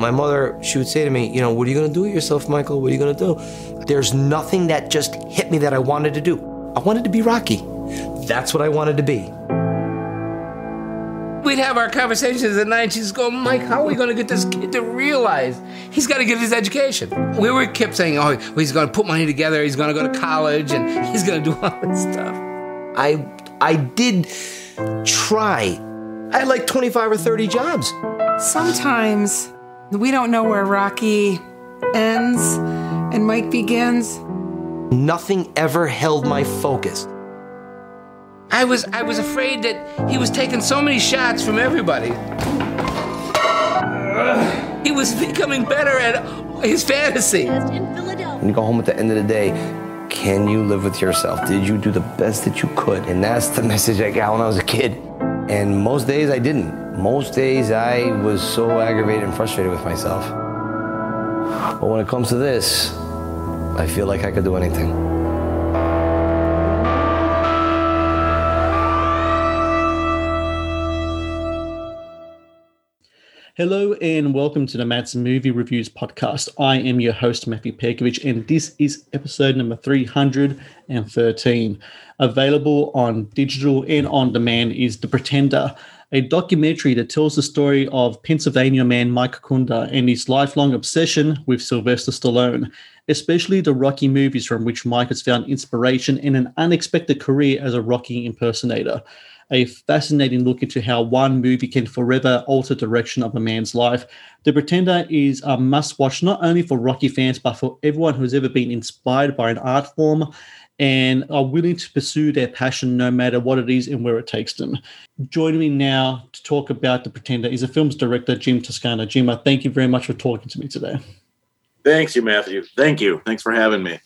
My mother, she would say to me, You know, what are you going to do with yourself, Michael? What are you going to do? There's nothing that just hit me that I wanted to do. I wanted to be Rocky. That's what I wanted to be. We'd have our conversations at night. She's going, Mike, how are we going to get this kid to realize he's got to get his education? We were kept saying, oh, he's going to put money together, he's going to go to college, and he's going to do all this stuff. I I did try. I had like 25 or 30 jobs. Sometimes we don't know where Rocky ends and Mike begins. Nothing ever held my focus. I was I was afraid that he was taking so many shots from everybody. He was becoming better at his fantasy. When you go home at the end of the day, can you live with yourself? Did you do the best that you could? And that's the message I got when I was a kid. And most days I didn't. Most days I was so aggravated and frustrated with myself. But when it comes to this, I feel like I could do anything. Hello and welcome to the Matt's Movie Reviews podcast. I am your host, Matthew Pejkovic, and this is episode number 313. Available on digital and on demand is The Pretender, a documentary that tells the story of Pennsylvania man Mike Kunda and his lifelong obsession with Sylvester Stallone, especially the Rocky movies from which Mike has found inspiration in an unexpected career as a Rocky impersonator a fascinating look into how one movie can forever alter direction of a man's life. The Pretender is a must watch not only for Rocky fans, but for everyone who's ever been inspired by an art form and are willing to pursue their passion no matter what it is and where it takes them. Joining me now to talk about The Pretender is a film's director, Jim Toscano. Jim, I thank you very much for talking to me today. Thanks, you, Matthew. Thank you. Thanks for having me.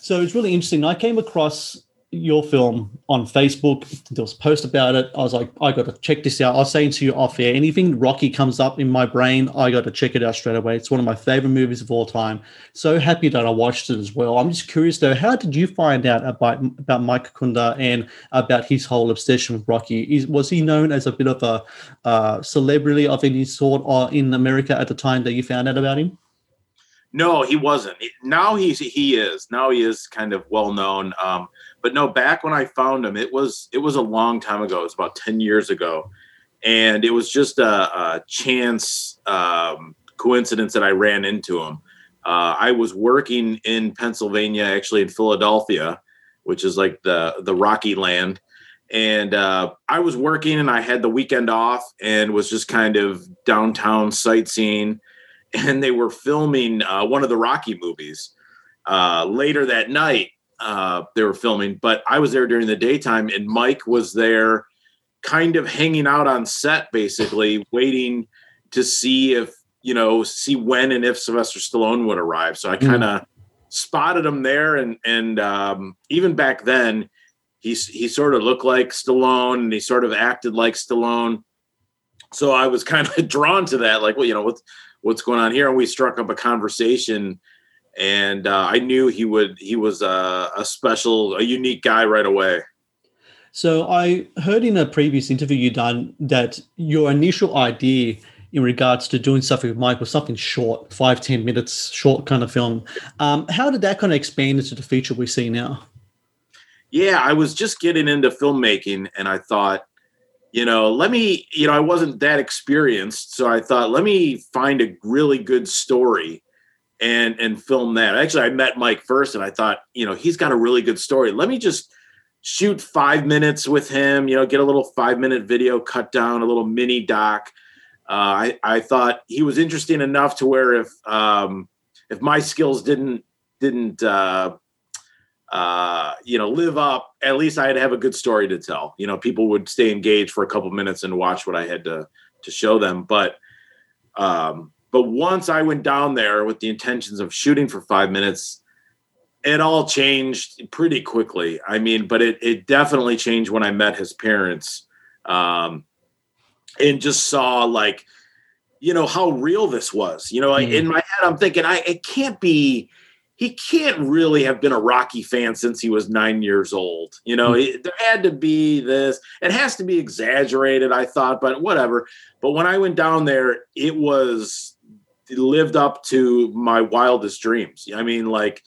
So it's really interesting. I came across your film on Facebook. There was a post about it. I was like, I got to check this out. I was saying to you off air, anything Rocky comes up in my brain, I got to check it out straight away. It's one of my favorite movies of all time. So happy that I watched it as well. I'm just curious though, how did you find out about about Mike Kunda and about his whole obsession with Rocky? Is, was he known as a bit of a uh, celebrity of any sort or in America at the time that you found out about him? No, he wasn't. Now he's he is. Now he is kind of well known. Um, but no, back when I found him, it was it was a long time ago. It was about ten years ago, and it was just a, a chance um, coincidence that I ran into him. Uh, I was working in Pennsylvania, actually in Philadelphia, which is like the the Rocky land, and uh, I was working and I had the weekend off and was just kind of downtown sightseeing, and they were filming uh, one of the Rocky movies. Uh, later that night, uh, they were filming, but I was there during the daytime, and Mike was there, kind of hanging out on set, basically waiting to see if you know, see when and if Sylvester Stallone would arrive. So I kind of mm. spotted him there, and and um, even back then, he he sort of looked like Stallone, and he sort of acted like Stallone. So I was kind of drawn to that, like, well, you know, what's what's going on here? And we struck up a conversation and uh, I knew he would. He was a, a special, a unique guy right away. So I heard in a previous interview you done that your initial idea in regards to doing stuff with Mike was something short, five ten minutes, short kind of film. Um, how did that kind of expand into the feature we see now? Yeah, I was just getting into filmmaking, and I thought, you know, let me, you know, I wasn't that experienced, so I thought, let me find a really good story and and film that. Actually, I met Mike first, and I thought, you know, he's got a really good story. Let me just shoot five minutes with him. You know, get a little five minute video cut down, a little mini doc. Uh, I I thought he was interesting enough to where if um, if my skills didn't didn't uh, uh, you know live up, at least I'd have a good story to tell. You know, people would stay engaged for a couple minutes and watch what I had to to show them. But um, but once I went down there with the intentions of shooting for five minutes, it all changed pretty quickly. I mean, but it it definitely changed when I met his parents, um, and just saw like, you know, how real this was. You know, mm. in my head, I'm thinking, I it can't be. He can't really have been a Rocky fan since he was nine years old. You know, it, there had to be this. It has to be exaggerated, I thought, but whatever. But when I went down there, it was it lived up to my wildest dreams. I mean, like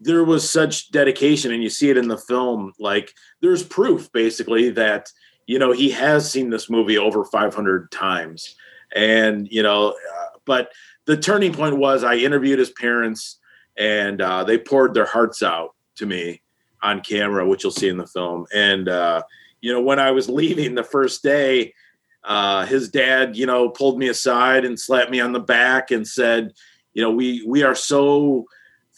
there was such dedication and you see it in the film like there's proof basically that you know he has seen this movie over 500 times and you know uh, but the turning point was i interviewed his parents and uh, they poured their hearts out to me on camera which you'll see in the film and uh, you know when i was leaving the first day uh, his dad you know pulled me aside and slapped me on the back and said you know we we are so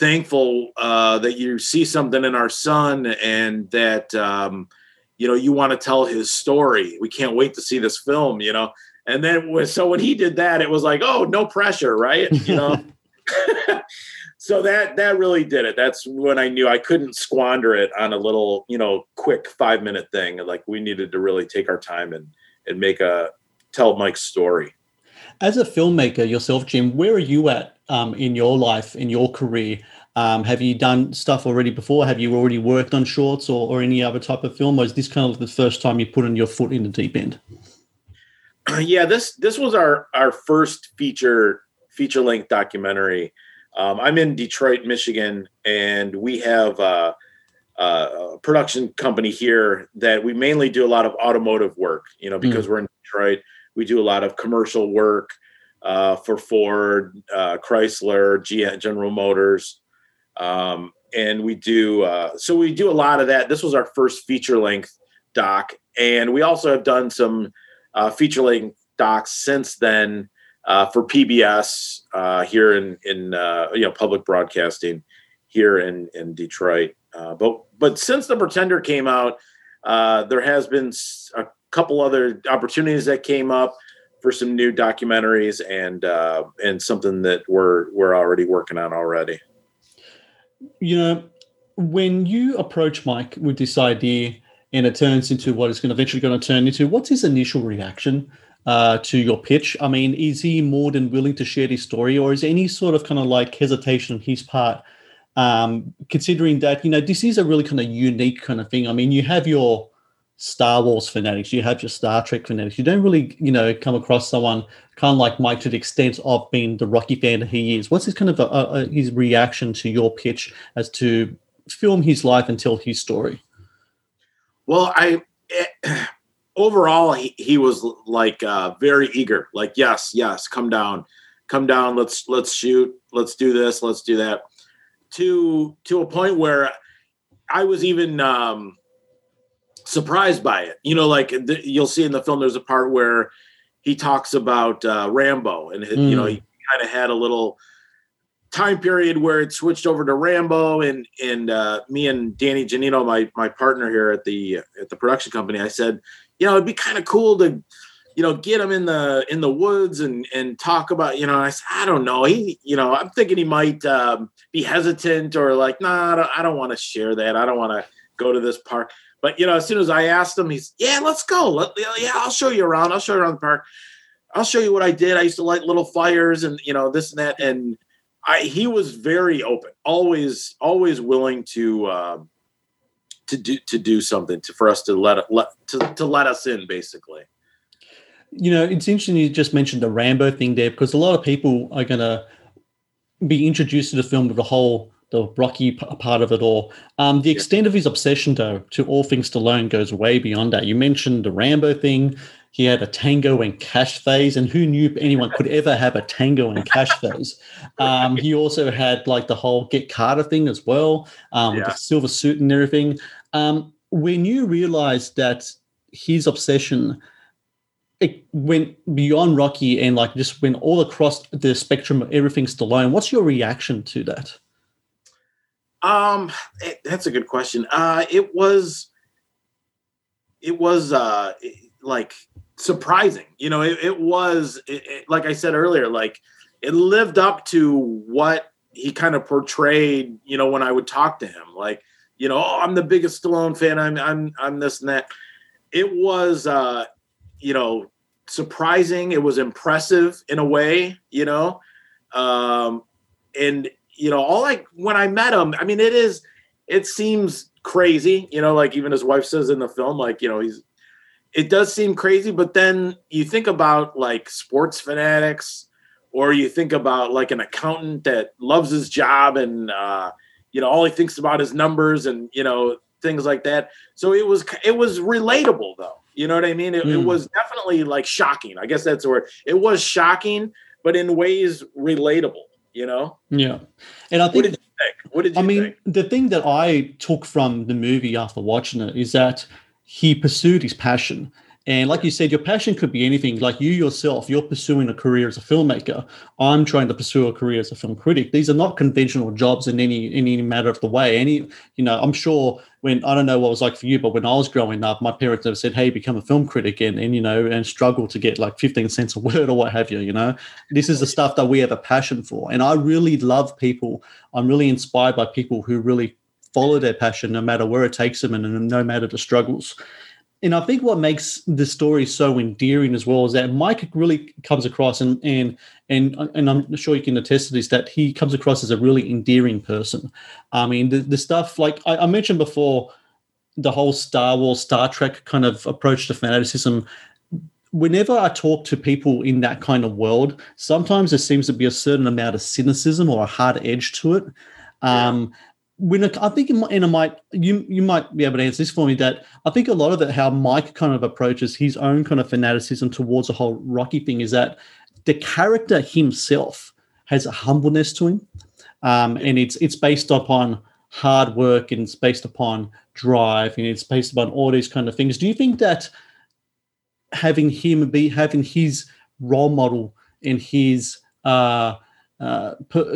thankful uh, that you see something in our son and that um, you know you want to tell his story. We can't wait to see this film. You know, and then so when he did that, it was like, oh, no pressure, right? You know. so that that really did it. That's when I knew I couldn't squander it on a little, you know, quick five minute thing. Like we needed to really take our time and and make a tell Mike's story. As a filmmaker yourself, Jim, where are you at um, in your life, in your career? Um, have you done stuff already before? Have you already worked on shorts or, or any other type of film? Or is this kind of the first time you put in your foot in the deep end? Yeah, this this was our our first feature feature length documentary. Um, I'm in Detroit, Michigan, and we have uh, a production company here that we mainly do a lot of automotive work. You know, because mm. we're in Detroit, we do a lot of commercial work uh, for Ford, uh, Chrysler, G- General Motors, um, and we do. Uh, so we do a lot of that. This was our first feature length doc, and we also have done some uh, feature length docs since then uh, for PBS uh, here in in you know public broadcasting here in in Detroit. but but since the Pretender came out, there has been a couple other opportunities that came up for some new documentaries and uh, and something that we're we're already working on already. You know, when you approach Mike with this idea and it turns into what it's going to eventually going to turn into, what's his initial reaction uh, to your pitch? I mean, is he more than willing to share his story, or is any sort of kind of like hesitation on his part? Um, considering that you know this is a really kind of unique kind of thing. I mean, you have your Star Wars fanatics, you have your Star Trek fanatics. You don't really, you know, come across someone kind of like Mike to the extent of being the Rocky fan that he is. What's his kind of a, a, his reaction to your pitch as to film his life and tell his story? Well, I eh, overall he, he was like uh, very eager. Like, yes, yes, come down, come down. Let's let's shoot. Let's do this. Let's do that. To to a point where I was even. Um, surprised by it. You know, like the, you'll see in the film, there's a part where he talks about uh, Rambo, and mm. you know, he mm. kind of had a little time period where it switched over to Rambo, and and uh, me and Danny Janino, my my partner here at the at the production company, I said, you know, it'd be kind of cool to you know get him in the in the woods and and talk about you know i said i don't know he you know i'm thinking he might um, be hesitant or like nah i don't, I don't want to share that i don't want to go to this park but you know, as soon as I asked him, he's yeah, let's go. Let, yeah, I'll show you around. I'll show you around the park. I'll show you what I did. I used to light little fires and you know this and that. And I he was very open, always always willing to uh, to do to do something to for us to let let to, to let us in basically. You know, it's interesting you just mentioned the Rambo thing there because a lot of people are gonna be introduced to the film with the whole the Rocky part of it all. Um, the extent of his obsession, though, to all things Stallone goes way beyond that. You mentioned the Rambo thing. He had a tango and cash phase, and who knew anyone could ever have a tango and cash phase? Um, he also had like the whole Get Carter thing as well, um, yeah. with the silver suit and everything. Um, when you realized that his obsession it went beyond Rocky and like just went all across the spectrum of everything Stallone, what's your reaction to that? Um, it, that's a good question. Uh, it was, it was uh, like surprising. You know, it, it was it, like I said earlier, like it lived up to what he kind of portrayed, you know, when I would talk to him, like, you know, oh, I'm the biggest Stallone fan. I'm I'm I'm this and that. It was uh, you know, surprising. It was impressive in a way, you know. Um, and you know, all like when I met him, I mean, it is it seems crazy, you know, like even his wife says in the film, like, you know, he's it does seem crazy, but then you think about like sports fanatics, or you think about like an accountant that loves his job and uh, you know, all he thinks about is numbers and you know, things like that. So it was it was relatable though. You know what I mean? It, mm. it was definitely like shocking. I guess that's the word. It was shocking, but in ways relatable you know yeah and i think what did you think what did you i mean think? the thing that i took from the movie after watching it is that he pursued his passion and like you said, your passion could be anything. Like you yourself, you're pursuing a career as a filmmaker. I'm trying to pursue a career as a film critic. These are not conventional jobs in any in any matter of the way. Any, you know, I'm sure when I don't know what it was like for you, but when I was growing up, my parents have said, "Hey, become a film critic," and and you know, and struggle to get like 15 cents a word or what have you. You know, this is the stuff that we have a passion for, and I really love people. I'm really inspired by people who really follow their passion no matter where it takes them and no matter the struggles and I think what makes the story so endearing as well is that Mike really comes across, and and and and I'm sure you can attest to this, that he comes across as a really endearing person. I mean, the, the stuff like I, I mentioned before, the whole Star Wars, Star Trek kind of approach to fanaticism. Whenever I talk to people in that kind of world, sometimes there seems to be a certain amount of cynicism or a hard edge to it. Um, when I think in a might you you might be able to answer this for me that I think a lot of it how Mike kind of approaches his own kind of fanaticism towards the whole Rocky thing is that the character himself has a humbleness to him, um, and it's it's based upon hard work and it's based upon drive and it's based upon all these kind of things. Do you think that having him be having his role model and his uh, uh,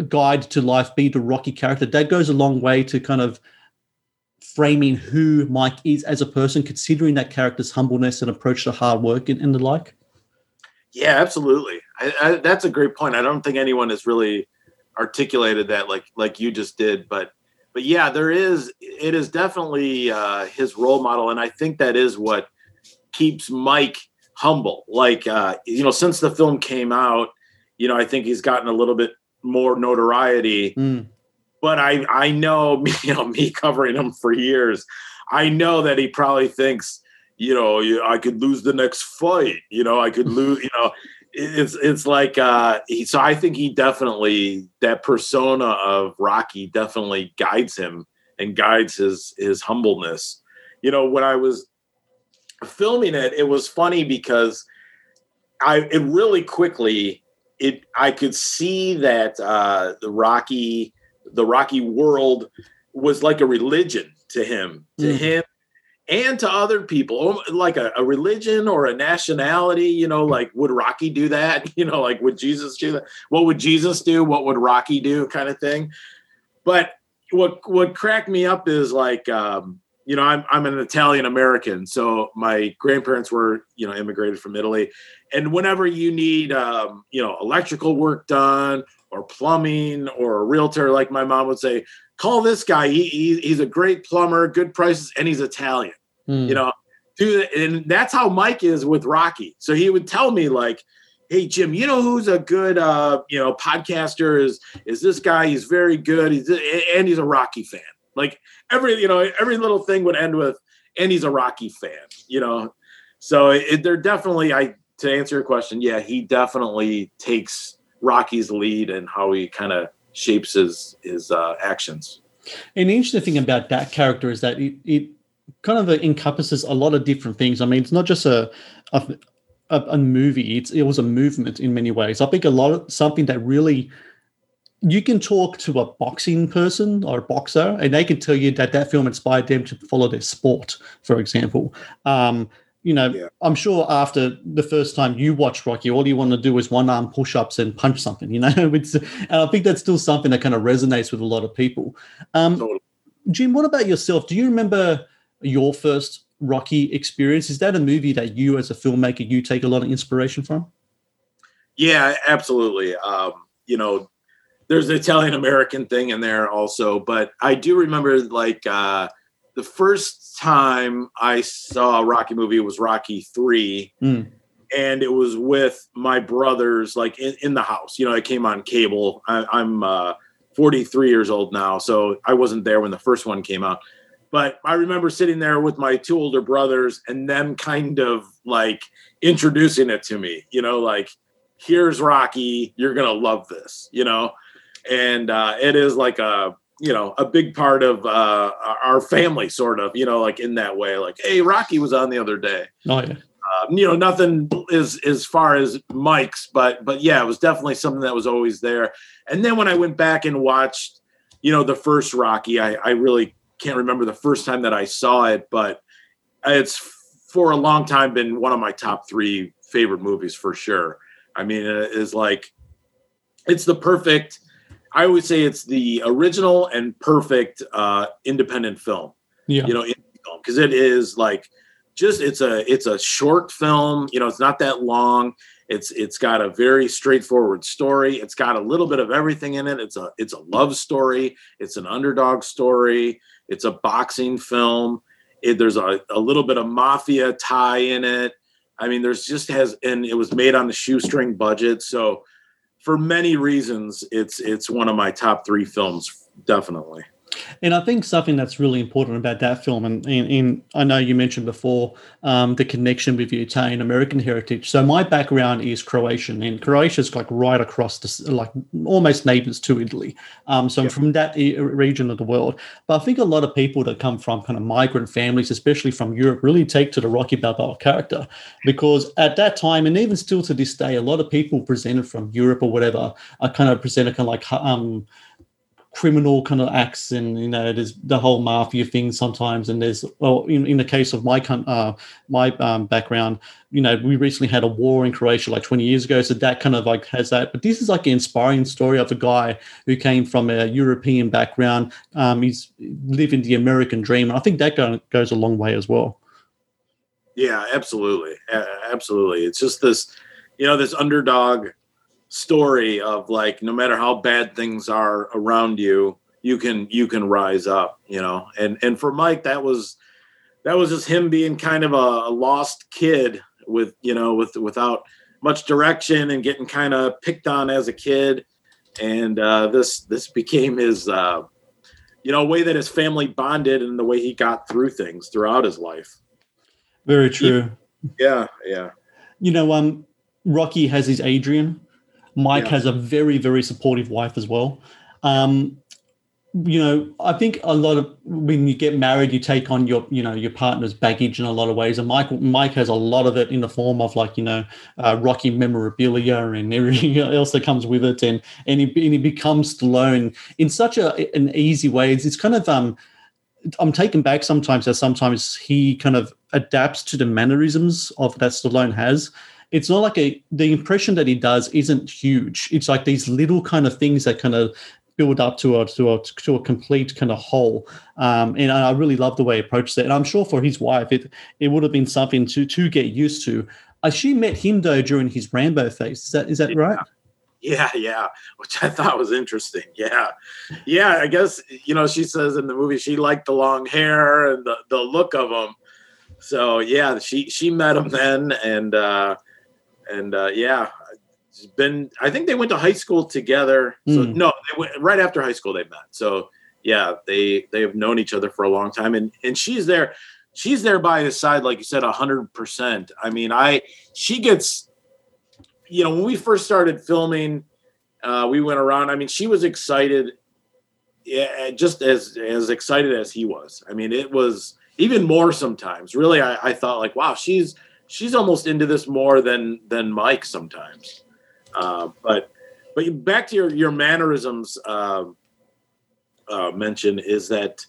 guide to life be the Rocky character. That goes a long way to kind of framing who Mike is as a person, considering that character's humbleness and approach to hard work and, and the like. Yeah, absolutely. I, I, that's a great point. I don't think anyone has really articulated that like like you just did, but but yeah, there is. It is definitely uh, his role model, and I think that is what keeps Mike humble. Like uh, you know, since the film came out you know, I think he's gotten a little bit more notoriety. Mm. But I, I know, you know, me covering him for years, I know that he probably thinks, you know, I could lose the next fight. You know, I could lose. You know, it's it's like uh, he, so. I think he definitely that persona of Rocky definitely guides him and guides his his humbleness. You know, when I was filming it, it was funny because I it really quickly it I could see that uh, the Rocky the Rocky world was like a religion to him to mm. him and to other people like a, a, religion or a nationality you know like would rocky do that? You know like would jesus do that? What would jesus do? What would rocky do kind of thing? But what what cracked me up is like um, you know, I'm I'm an Italian American, so my grandparents were, you know, immigrated from Italy, and whenever you need, um, you know, electrical work done or plumbing or a realtor, like my mom would say, call this guy. He, he he's a great plumber, good prices, and he's Italian. Hmm. You know, do and that's how Mike is with Rocky. So he would tell me like, hey Jim, you know who's a good uh, you know podcaster is is this guy. He's very good. He's and he's a Rocky fan. Like every you know every little thing would end with and he's a Rocky fan, you know. So it, they're definitely I to answer your question, yeah, he definitely takes Rocky's lead and how he kind of shapes his his uh, actions. And the interesting thing about that character is that it, it kind of encompasses a lot of different things. I mean, it's not just a a, a movie; it's, it was a movement in many ways. I think a lot of something that really you can talk to a boxing person or a boxer, and they can tell you that that film inspired them to follow their sport, for example. Um, you know, yeah. I'm sure after the first time you watch Rocky, all you want to do is one arm push ups and punch something, you know. it's, and I think that's still something that kind of resonates with a lot of people. Um, totally. Jim, what about yourself? Do you remember your first Rocky experience? Is that a movie that you, as a filmmaker, you take a lot of inspiration from? Yeah, absolutely. Um, you know, there's an Italian American thing in there also. But I do remember like uh, the first time I saw a Rocky movie was Rocky Three, Mm. and it was with my brothers, like in, in the house. You know, I came on cable. I, I'm uh, 43 years old now, so I wasn't there when the first one came out. But I remember sitting there with my two older brothers and them kind of like introducing it to me. You know, like here's Rocky, you're gonna love this. You know, and uh, it is like a you know a big part of uh, our family, sort of. You know, like in that way, like hey, Rocky was on the other day Oh yeah. um, you know nothing is as far as Mike's, but but yeah, it was definitely something that was always there. And then when I went back and watched, you know, the first Rocky, I, I really can't remember the first time that I saw it, but it's for a long time been one of my top three favorite movies for sure. I mean, it is like it's the perfect. I always say it's the original and perfect uh, independent film Yeah. you know, because it is like just it's a it's a short film. You know, it's not that long. It's it's got a very straightforward story. It's got a little bit of everything in it. It's a it's a love story. It's an underdog story. It's a boxing film. It, there's a, a little bit of mafia tie in it. I mean, there's just has and it was made on the shoestring budget. So for many reasons, it's it's one of my top three films, definitely. And I think something that's really important about that film, and, and, and I know you mentioned before um, the connection with your Italian American heritage. So my background is Croatian, and Croatia's like right across the like almost neighbors to Italy. Um, so I'm from that e- region of the world. But I think a lot of people that come from kind of migrant families, especially from Europe, really take to the Rocky Balboa character because at that time, and even still to this day, a lot of people presented from Europe or whatever are kind of presented kind of like um, criminal kind of acts and you know there's the whole mafia thing sometimes. And there's well in, in the case of my uh my um, background you know we recently had a war in croatia like 20 years ago. So that kind of like has that but this is like an inspiring story of a guy who came from a european background. Um he's living the american dream. And i think that go, goes a long way as well. Yeah, absolutely. Absolutely. It's just this, you know, this underdog story of like no matter how bad things are around you, you can you can rise up, you know. And and for Mike that was that was just him being kind of a, a lost kid with, you know, with without much direction and getting kind of picked on as a kid. And uh this this became his uh you know, way that his family bonded and the way he got through things throughout his life. very true Yeah, yeah. you know, um, Rocky has his Adrian. Mike Yeah. has a very, very supportive wife as well. Um, you know, I think a lot of when you get married, you take on your, you know, your partner's baggage in a lot of ways. And Mike, Mike has a lot of it in the form of like, you know, uh, Rocky memorabilia and everything else that comes with it. And and he, and he becomes Stallone in such a an easy way. It's, it's kind of um, I'm taken back sometimes that sometimes he kind of adapts to the mannerisms of that Stallone has. It's not like a the impression that he does isn't huge. It's like these little kind of things that kind of build up to a to a to a complete kind of whole. Um, and I really love the way he approached it. And I'm sure for his wife, it it would have been something to to get used to. Uh, she met him though during his Rambo phase. Is that is that Yeah. right? Yeah, yeah, which I thought was interesting. Yeah, yeah. I guess you know she says in the movie she liked the long hair and the, the look of him. So yeah, she she met him then, and uh, and uh, yeah, it's been. I think they went to high school together. So Hmm. no, they went right after high school they met. So yeah, they they have known each other for a long time, and and she's there. She's there by his side, like you said, a hundred percent. I mean, I she gets you know, when we first started filming, uh, we went around. I mean, she was excited, yeah, just as as excited as he was. I mean, it was even more sometimes. Really, I, I thought like, wow, she's she's almost into this more than than Mike sometimes. Uh, but but back to your your mannerisms uh, uh, mention is that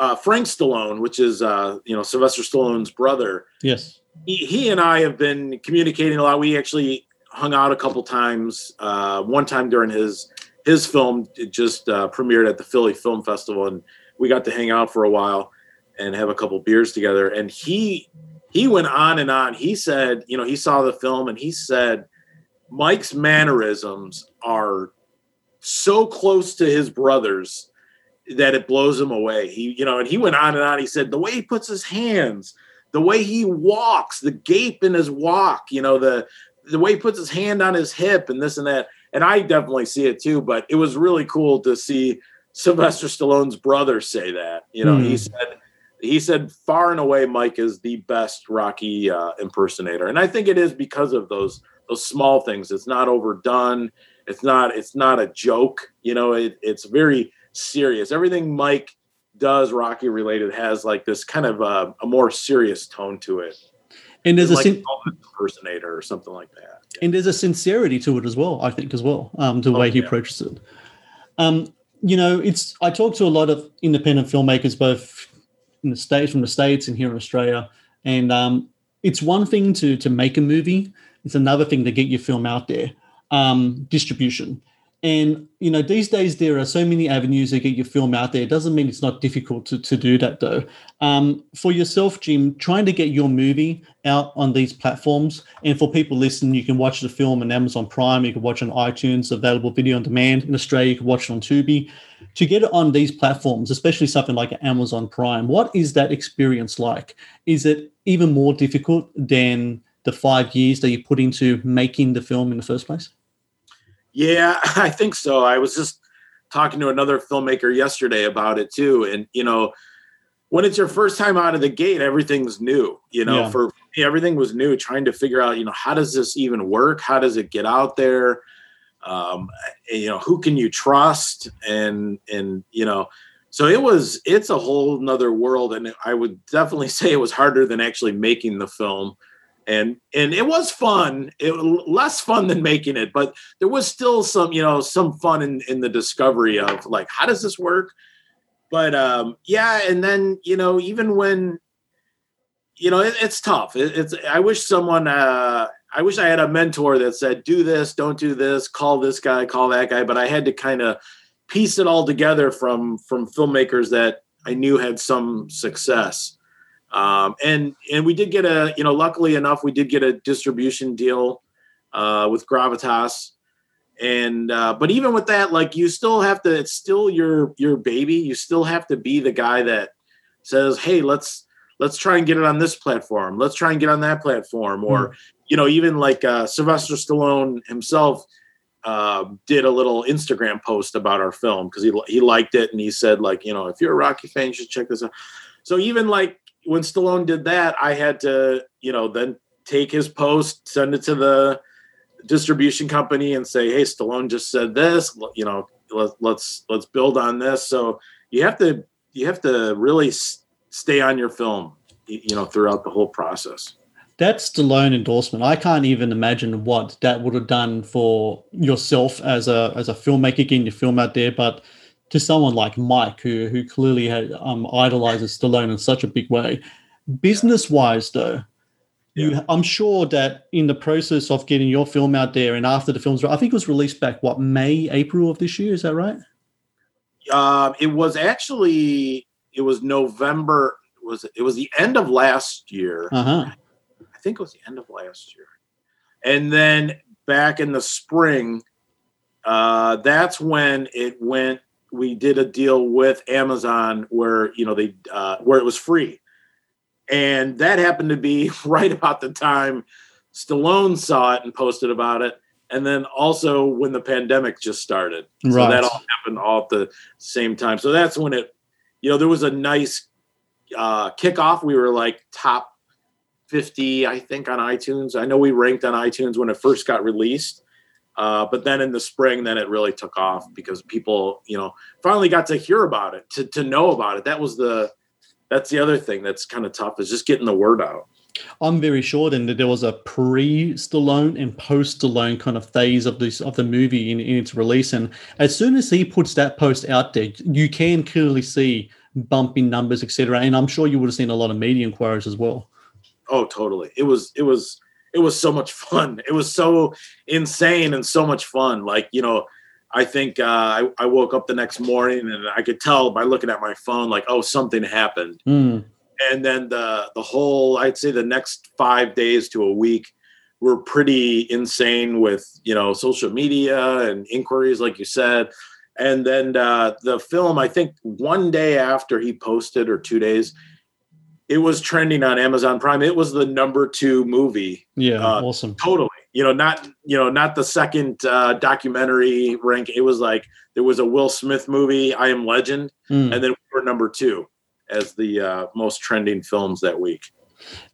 uh, Frank Stallone, which is uh, you know Sylvester Stallone's brother Yes. he, he and I have been communicating a lot. We actually hung out a couple times. Uh, one time during his his film it just uh, premiered at the Philly Film Festival, and we got to hang out for a while and have a couple beers together. And he he went on and on. He said, you know, he saw the film and he said, Mike's mannerisms are so close to his brothers that it blows him away. He, you know, and he went on and on. He said the way he puts his hands, the way he walks, the gape in his walk, you know, the the way he puts his hand on his hip and this and that. And I definitely see it too, but it was really cool to see Sylvester Stallone's brother say that. You know, he Hmm. said he said far and away Mike is the best Rocky uh, impersonator, and I think it is because of those those small things. It's not overdone. It's not it's not a joke. You know, it, it's very serious. Everything Mike does Rocky related has like this kind of uh, a more serious tone to it, And there's a like sin- impersonator or something like that. Yeah. and there's a sincerity to it as well. I think as well, um, the Oh, way he yeah. approaches it. Um, you know, it's I talk to a lot of independent filmmakers, both in the states, from the states, and here in Australia, and um, it's one thing to to make a movie. It's another thing to get your film out there, um, distribution. And you know, these days there are so many avenues to get your film out there. It doesn't mean it's not difficult to, to do that though. Um, for yourself, Jim, trying to get your movie out on these platforms, and for people listening, you can watch the film on Amazon Prime, you can watch on iTunes, available video on demand. In Australia, you can watch it on Tubi. To get it on these platforms, especially something like Amazon Prime, what is that experience like? Is it even more difficult than the five years that you put into making the film in the first place? Yeah, I think so. I was just talking to another filmmaker yesterday about it too. And, you know, when it's your first time out of the gate, everything's new. You know, Yeah. for me, everything was new, trying to figure out, you know, how does this even work? How does it get out there? Um, you know, who can you trust? And, and, you know, so it was, it's a whole nother world. And I would definitely say it was harder than actually making the film. And, and it was fun. It was less fun than making it, but there was still some you know some fun in in the discovery of like how does this work? But um yeah and then you know even when you know it, it's tough. It, it's i wish someone uh i wish i had a mentor that said do this don't do this call this guy call that guy but i had to kind of piece it all together from from filmmakers that i knew had some success um and and we did get a you know luckily enough we did get a distribution deal uh with gravitas. And uh, but even with that like you still have to it's still your your baby. You still have to be the guy that says hey let's let's try and get it on this platform. Let's try and get on that platform. Or you know even like uh, sylvester stallone himself uh, did a little instagram post about our film because he, he liked it and he said like you know if you're a rocky fan you should check this out. So even like when stallone did that i had to you know then take his post send it to the distribution company and say, "Hey, Stallone just said this. You know, let, let's let's build on this." So you have to you have to really stay on your film, you know, throughout the whole process. That's Stallone endorsement. I can't even imagine what that would have done for yourself as a as a filmmaker getting your film out there. But to someone like Mike, who who clearly had, um, idolizes Stallone in such a big way, business wise though, you I'm sure that in the process of getting your film out there and after the film's I think it was released back what May April of this year. Is that right? Um, it was actually it was November. Was it was the end of last year? Uh huh. I think it was the end of last year. And then back in the spring, uh, that's when it went. We did a deal with Amazon where you know they uh, where it was free, and that happened to be right about the time Stallone saw it and posted about it, and then also when the pandemic just started. So that all happened all at the same time. So that's when it, you know, there was a nice uh, kickoff. We were like top 50, I think, on iTunes. I know we ranked on iTunes when it first got released. Uh, but then in the spring, then it really took off because people, you know, finally got to hear about it, to, to know about it. That was the, that's the other thing that's kind of tough is just getting the word out. I'm very sure then that there was a pre-Stallone and post-Stallone kind of phase of this of the movie in, in its release, and as soon as he puts that post out there, you can clearly see bumping numbers, etc. And I'm sure you would have seen a lot of media inquiries as well. Oh, totally. It was, it was, it was so much fun. It was so insane and so much fun. Like, you know, I think uh, I, I woke up the next morning and I could tell by looking at my phone, like, oh, something happened. Mm, and then the the whole i'd say the next five days to a week were pretty insane with you know social media and inquiries, like you said. And then uh, the film, I think one day after he posted, or two days, it was trending on Amazon Prime. It was the number two movie. Yeah, Uh, awesome. Totally. You know, not you know, not the second uh, documentary rank. It was like there was a Will Smith movie, I Am Legend, Mm. and then we were number two as the uh, most trending films that week.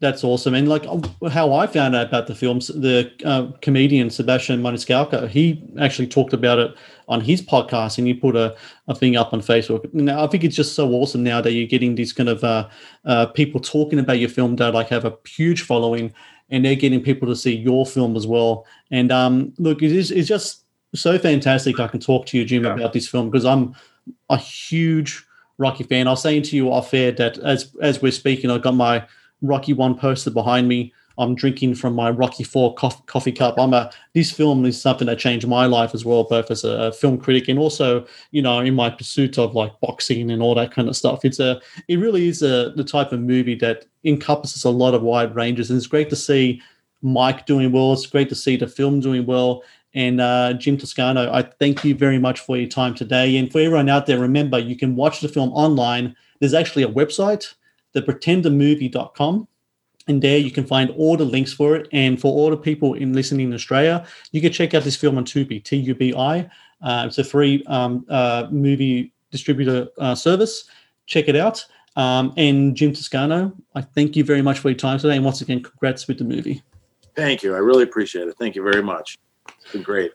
That's awesome. And like uh, how I found out about the films, the uh, comedian Sebastian Maniscalco, he actually talked about it on his podcast and he put a, a thing up on Facebook. Now, I think it's just so awesome now that you're getting these kind of uh, uh, people talking about your film that like have a huge following and they're getting people to see your film as well. And um, look, it is, it's just so fantastic. I can talk to you, Jim, Yeah. about this film because I'm a huge Rocky fan. I was saying to you off air that as as we're speaking, I've got my Rocky One poster behind me. I'm drinking from my Rocky Four coffee, cup. I'm a this film is something that changed my life as well, both as a, film critic and also you know in my pursuit of like boxing and all that kind of stuff. It's a it really is a the type of movie that encompasses a lot of wide ranges, and it's great to see Mike doing well. It's great to see the film doing well. And uh, Jim Toscano, I thank you very much for your time today. And for everyone out there, remember you can watch the film online. There's actually a website, thepretendermovie.com. And there you can find all the links for it. And for all the people in listening in Australia, you can check out this film on Tubi, T U B I. Uh, it's a free um, uh, movie distributor uh, service. Check it out. Um, and Jim Toscano, I thank you very much for your time today. And once again, congrats with the movie. Thank you. I really appreciate it. Thank you very much. It's been great.